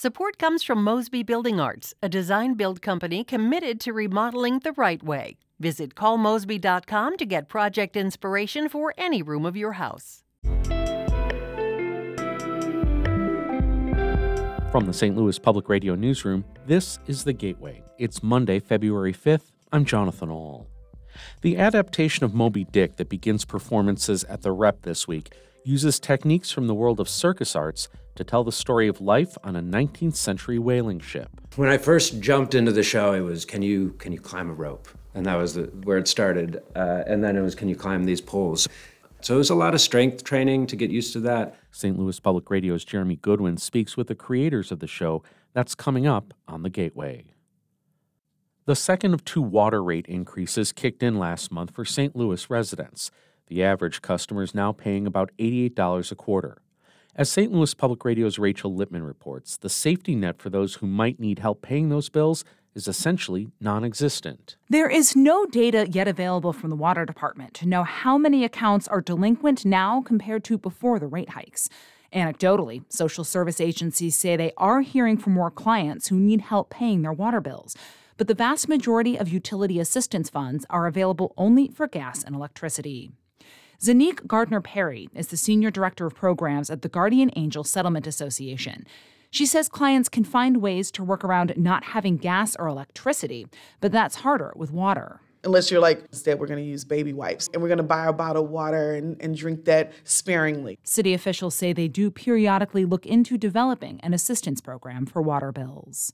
Support comes from Mosby Building Arts, a design build company committed to remodeling the right way. Visit callmosby.com to get project inspiration for any room of your house. From the St. Louis Public Radio Newsroom, this is The Gateway. It's Monday, February 5th. I'm Jonathan Ahl. The adaptation of Moby Dick that begins performances at the Rep this week uses techniques from the world of circus arts to tell the story of life on a 19th century whaling ship. When I first jumped into the show, it was can you can you climb a rope, and that was the, where it started. Uh, and then it was can you climb these poles. So it was a lot of strength training to get used to that. St. Louis Public Radio's Jeremy Goodwin speaks with the creators of the show that's coming up on the Gateway. The second of two water rate increases kicked in last month for St. Louis residents. The average customer is now paying about $88 a quarter. As St. Louis Public Radio's Rachel Lippman reports, the safety net for those who might need help paying those bills is essentially non existent. There is no data yet available from the Water Department to know how many accounts are delinquent now compared to before the rate hikes. Anecdotally, social service agencies say they are hearing from more clients who need help paying their water bills. But the vast majority of utility assistance funds are available only for gas and electricity. Zanique Gardner Perry is the Senior Director of Programs at the Guardian Angel Settlement Association. She says clients can find ways to work around not having gas or electricity, but that's harder with water. Unless you're like, instead, we're going to use baby wipes and we're going to buy a bottle of water and, and drink that sparingly. City officials say they do periodically look into developing an assistance program for water bills.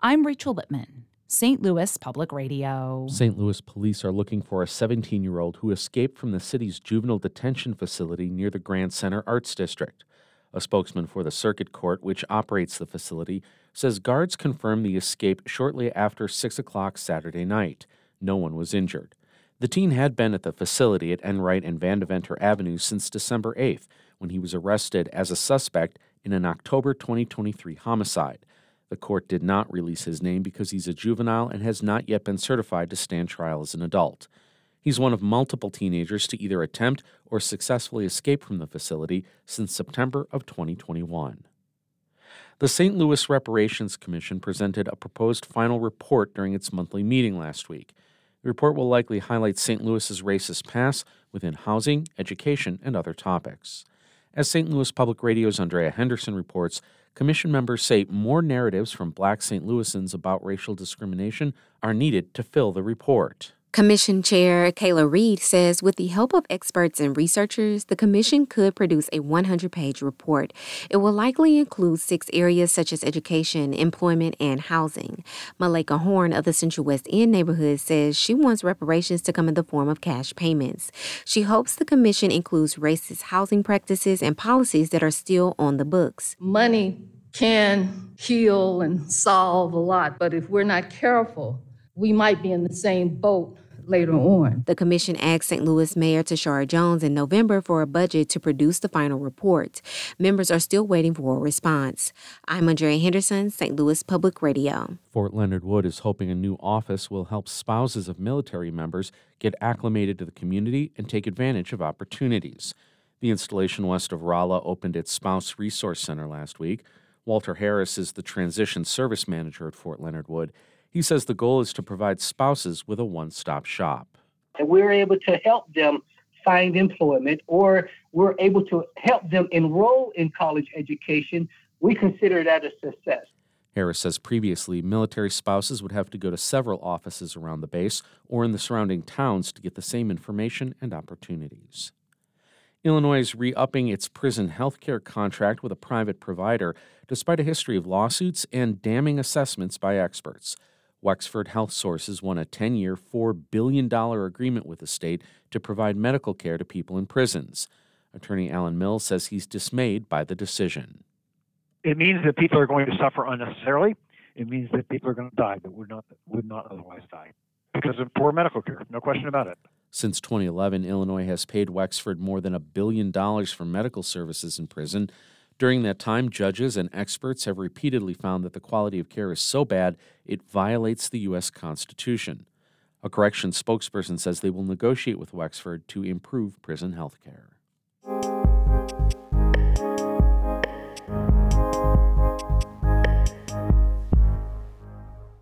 I'm Rachel Lippman. St. Louis Public Radio. St. Louis police are looking for a 17 year old who escaped from the city's juvenile detention facility near the Grand Center Arts District. A spokesman for the Circuit Court, which operates the facility, says guards confirmed the escape shortly after 6 o'clock Saturday night. No one was injured. The teen had been at the facility at Enright and Vandeventer Avenue since December 8th, when he was arrested as a suspect in an October 2023 homicide. The court did not release his name because he's a juvenile and has not yet been certified to stand trial as an adult. He's one of multiple teenagers to either attempt or successfully escape from the facility since September of 2021. The St. Louis Reparations Commission presented a proposed final report during its monthly meeting last week. The report will likely highlight St. Louis's racist past within housing, education, and other topics. As St. Louis Public Radio's Andrea Henderson reports, Commission members say more narratives from black St. Louisans about racial discrimination are needed to fill the report. Commission Chair Kayla Reed says with the help of experts and researchers, the Commission could produce a 100 page report. It will likely include six areas such as education, employment, and housing. Malika Horn of the Central West End neighborhood says she wants reparations to come in the form of cash payments. She hopes the Commission includes racist housing practices and policies that are still on the books. Money can heal and solve a lot, but if we're not careful, we might be in the same boat later on. The commission asked St. Louis Mayor Tishaura Jones in November for a budget to produce the final report. Members are still waiting for a response. I'm Andrea Henderson, St. Louis Public Radio. Fort Leonard Wood is hoping a new office will help spouses of military members get acclimated to the community and take advantage of opportunities. The installation west of Rolla opened its Spouse Resource Center last week. Walter Harris is the transition service manager at Fort Leonard Wood. He says the goal is to provide spouses with a one stop shop. And we're able to help them find employment or we're able to help them enroll in college education. We consider that a success. Harris says previously military spouses would have to go to several offices around the base or in the surrounding towns to get the same information and opportunities. Illinois is re upping its prison health care contract with a private provider despite a history of lawsuits and damning assessments by experts. Wexford Health Sources won a 10 year, $4 billion agreement with the state to provide medical care to people in prisons. Attorney Alan Mills says he's dismayed by the decision. It means that people are going to suffer unnecessarily. It means that people are going to die that would not would not otherwise die because of poor medical care. No question about it. Since 2011, Illinois has paid Wexford more than a billion dollars for medical services in prison. During that time, judges and experts have repeatedly found that the quality of care is so bad it violates the U.S. Constitution. A corrections spokesperson says they will negotiate with Wexford to improve prison health care.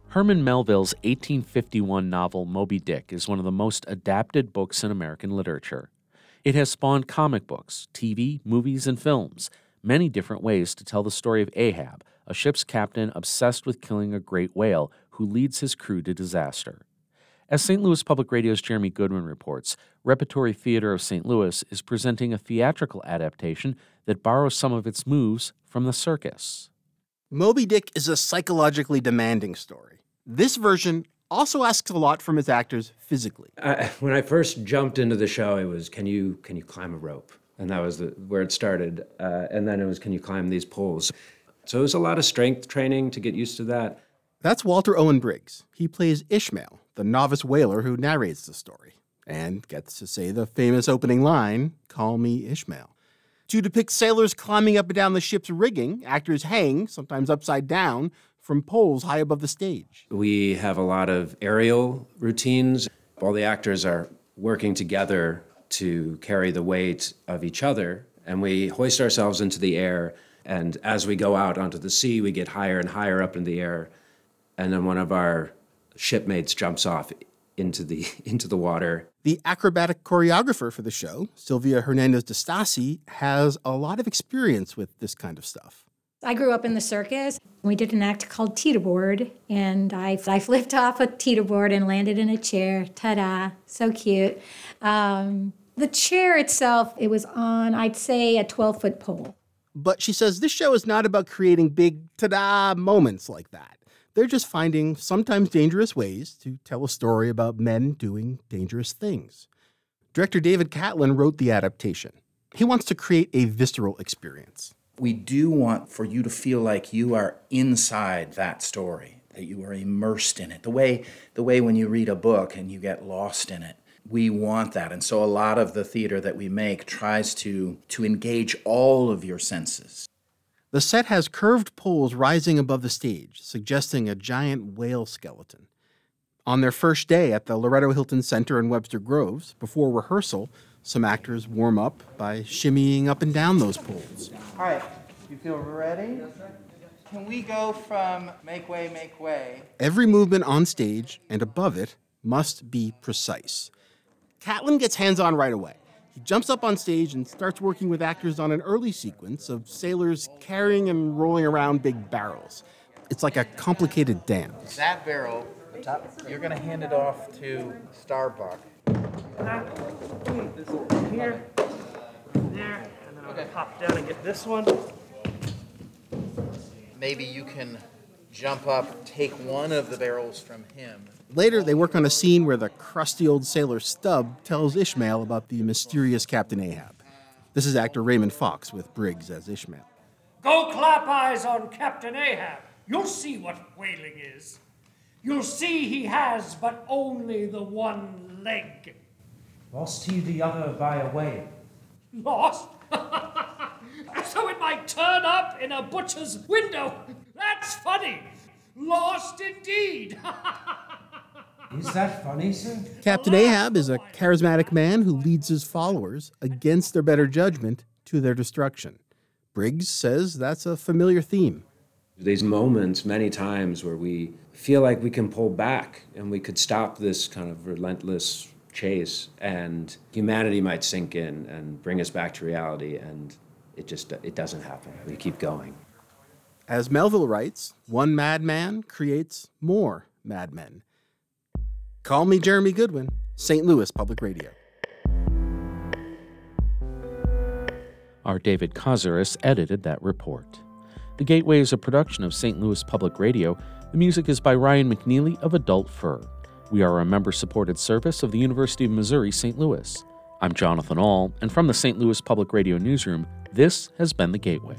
Herman Melville's 1851 novel Moby Dick is one of the most adapted books in American literature. It has spawned comic books, TV, movies, and films, many different ways to tell the story of Ahab, a ship's captain obsessed with killing a great whale who leads his crew to disaster. As St. Louis Public Radio's Jeremy Goodwin reports, Repertory Theatre of St. Louis is presenting a theatrical adaptation that borrows some of its moves from the circus. Moby Dick is a psychologically demanding story. This version also asks a lot from its actors physically. I, when I first jumped into the show, it was can you can you climb a rope, and that was the, where it started. Uh, and then it was can you climb these poles. So it was a lot of strength training to get used to that. That's Walter Owen Briggs. He plays Ishmael, the novice whaler who narrates the story, and gets to say the famous opening line, Call me Ishmael. To depict sailors climbing up and down the ship's rigging, actors hang, sometimes upside down, from poles high above the stage. We have a lot of aerial routines. All the actors are working together to carry the weight of each other, and we hoist ourselves into the air. And as we go out onto the sea, we get higher and higher up in the air. And then one of our shipmates jumps off into the into the water. The acrobatic choreographer for the show, Sylvia Hernandez DiStasi, has a lot of experience with this kind of stuff. I grew up in the circus. We did an act called teeterboard, and I, I flipped off a teeterboard and landed in a chair. Ta da! So cute. Um, the chair itself, it was on, I'd say, a 12 foot pole. But she says this show is not about creating big ta da moments like that. They're just finding sometimes dangerous ways to tell a story about men doing dangerous things. Director David Catlin wrote the adaptation. He wants to create a visceral experience we do want for you to feel like you are inside that story, that you are immersed in it. The way the way when you read a book and you get lost in it. We want that. And so a lot of the theater that we make tries to to engage all of your senses. The set has curved poles rising above the stage, suggesting a giant whale skeleton. On their first day at the Loretto Hilton Center in Webster Groves, before rehearsal, some actors warm up by shimmying up and down those poles. All right, you feel ready? Can we go from make way, make way? Every movement on stage and above it must be precise. Catlin gets hands on right away. He jumps up on stage and starts working with actors on an early sequence of sailors carrying and rolling around big barrels. It's like a complicated dance. That barrel, you're going to hand it off to Starbuck Okay. This one here, there, and then I'll pop down and get this one. Maybe you can jump up, take one of the barrels from him. Later, they work on a scene where the crusty old sailor Stubb tells Ishmael about the mysterious Captain Ahab. This is actor Raymond Fox with Briggs as Ishmael. Go clap eyes on Captain Ahab. You'll see what whaling is. You'll see he has but only the one leg. Lost he the other by a whale? Lost? so it might turn up in a butcher's window. That's funny. Lost indeed. is that funny, sir? Captain Ahab is a charismatic man who leads his followers against their better judgment to their destruction. Briggs says that's a familiar theme. These moments, many times, where we feel like we can pull back and we could stop this kind of relentless chase and humanity might sink in and bring us back to reality and it just it doesn't happen we keep going as melville writes one madman creates more madmen call me jeremy goodwin st louis public radio our david kozaris edited that report the gateway is a production of st louis public radio the music is by ryan mcneely of adult fur we are a member supported service of the University of Missouri St. Louis. I'm Jonathan Ahl, and from the St. Louis Public Radio Newsroom, this has been The Gateway.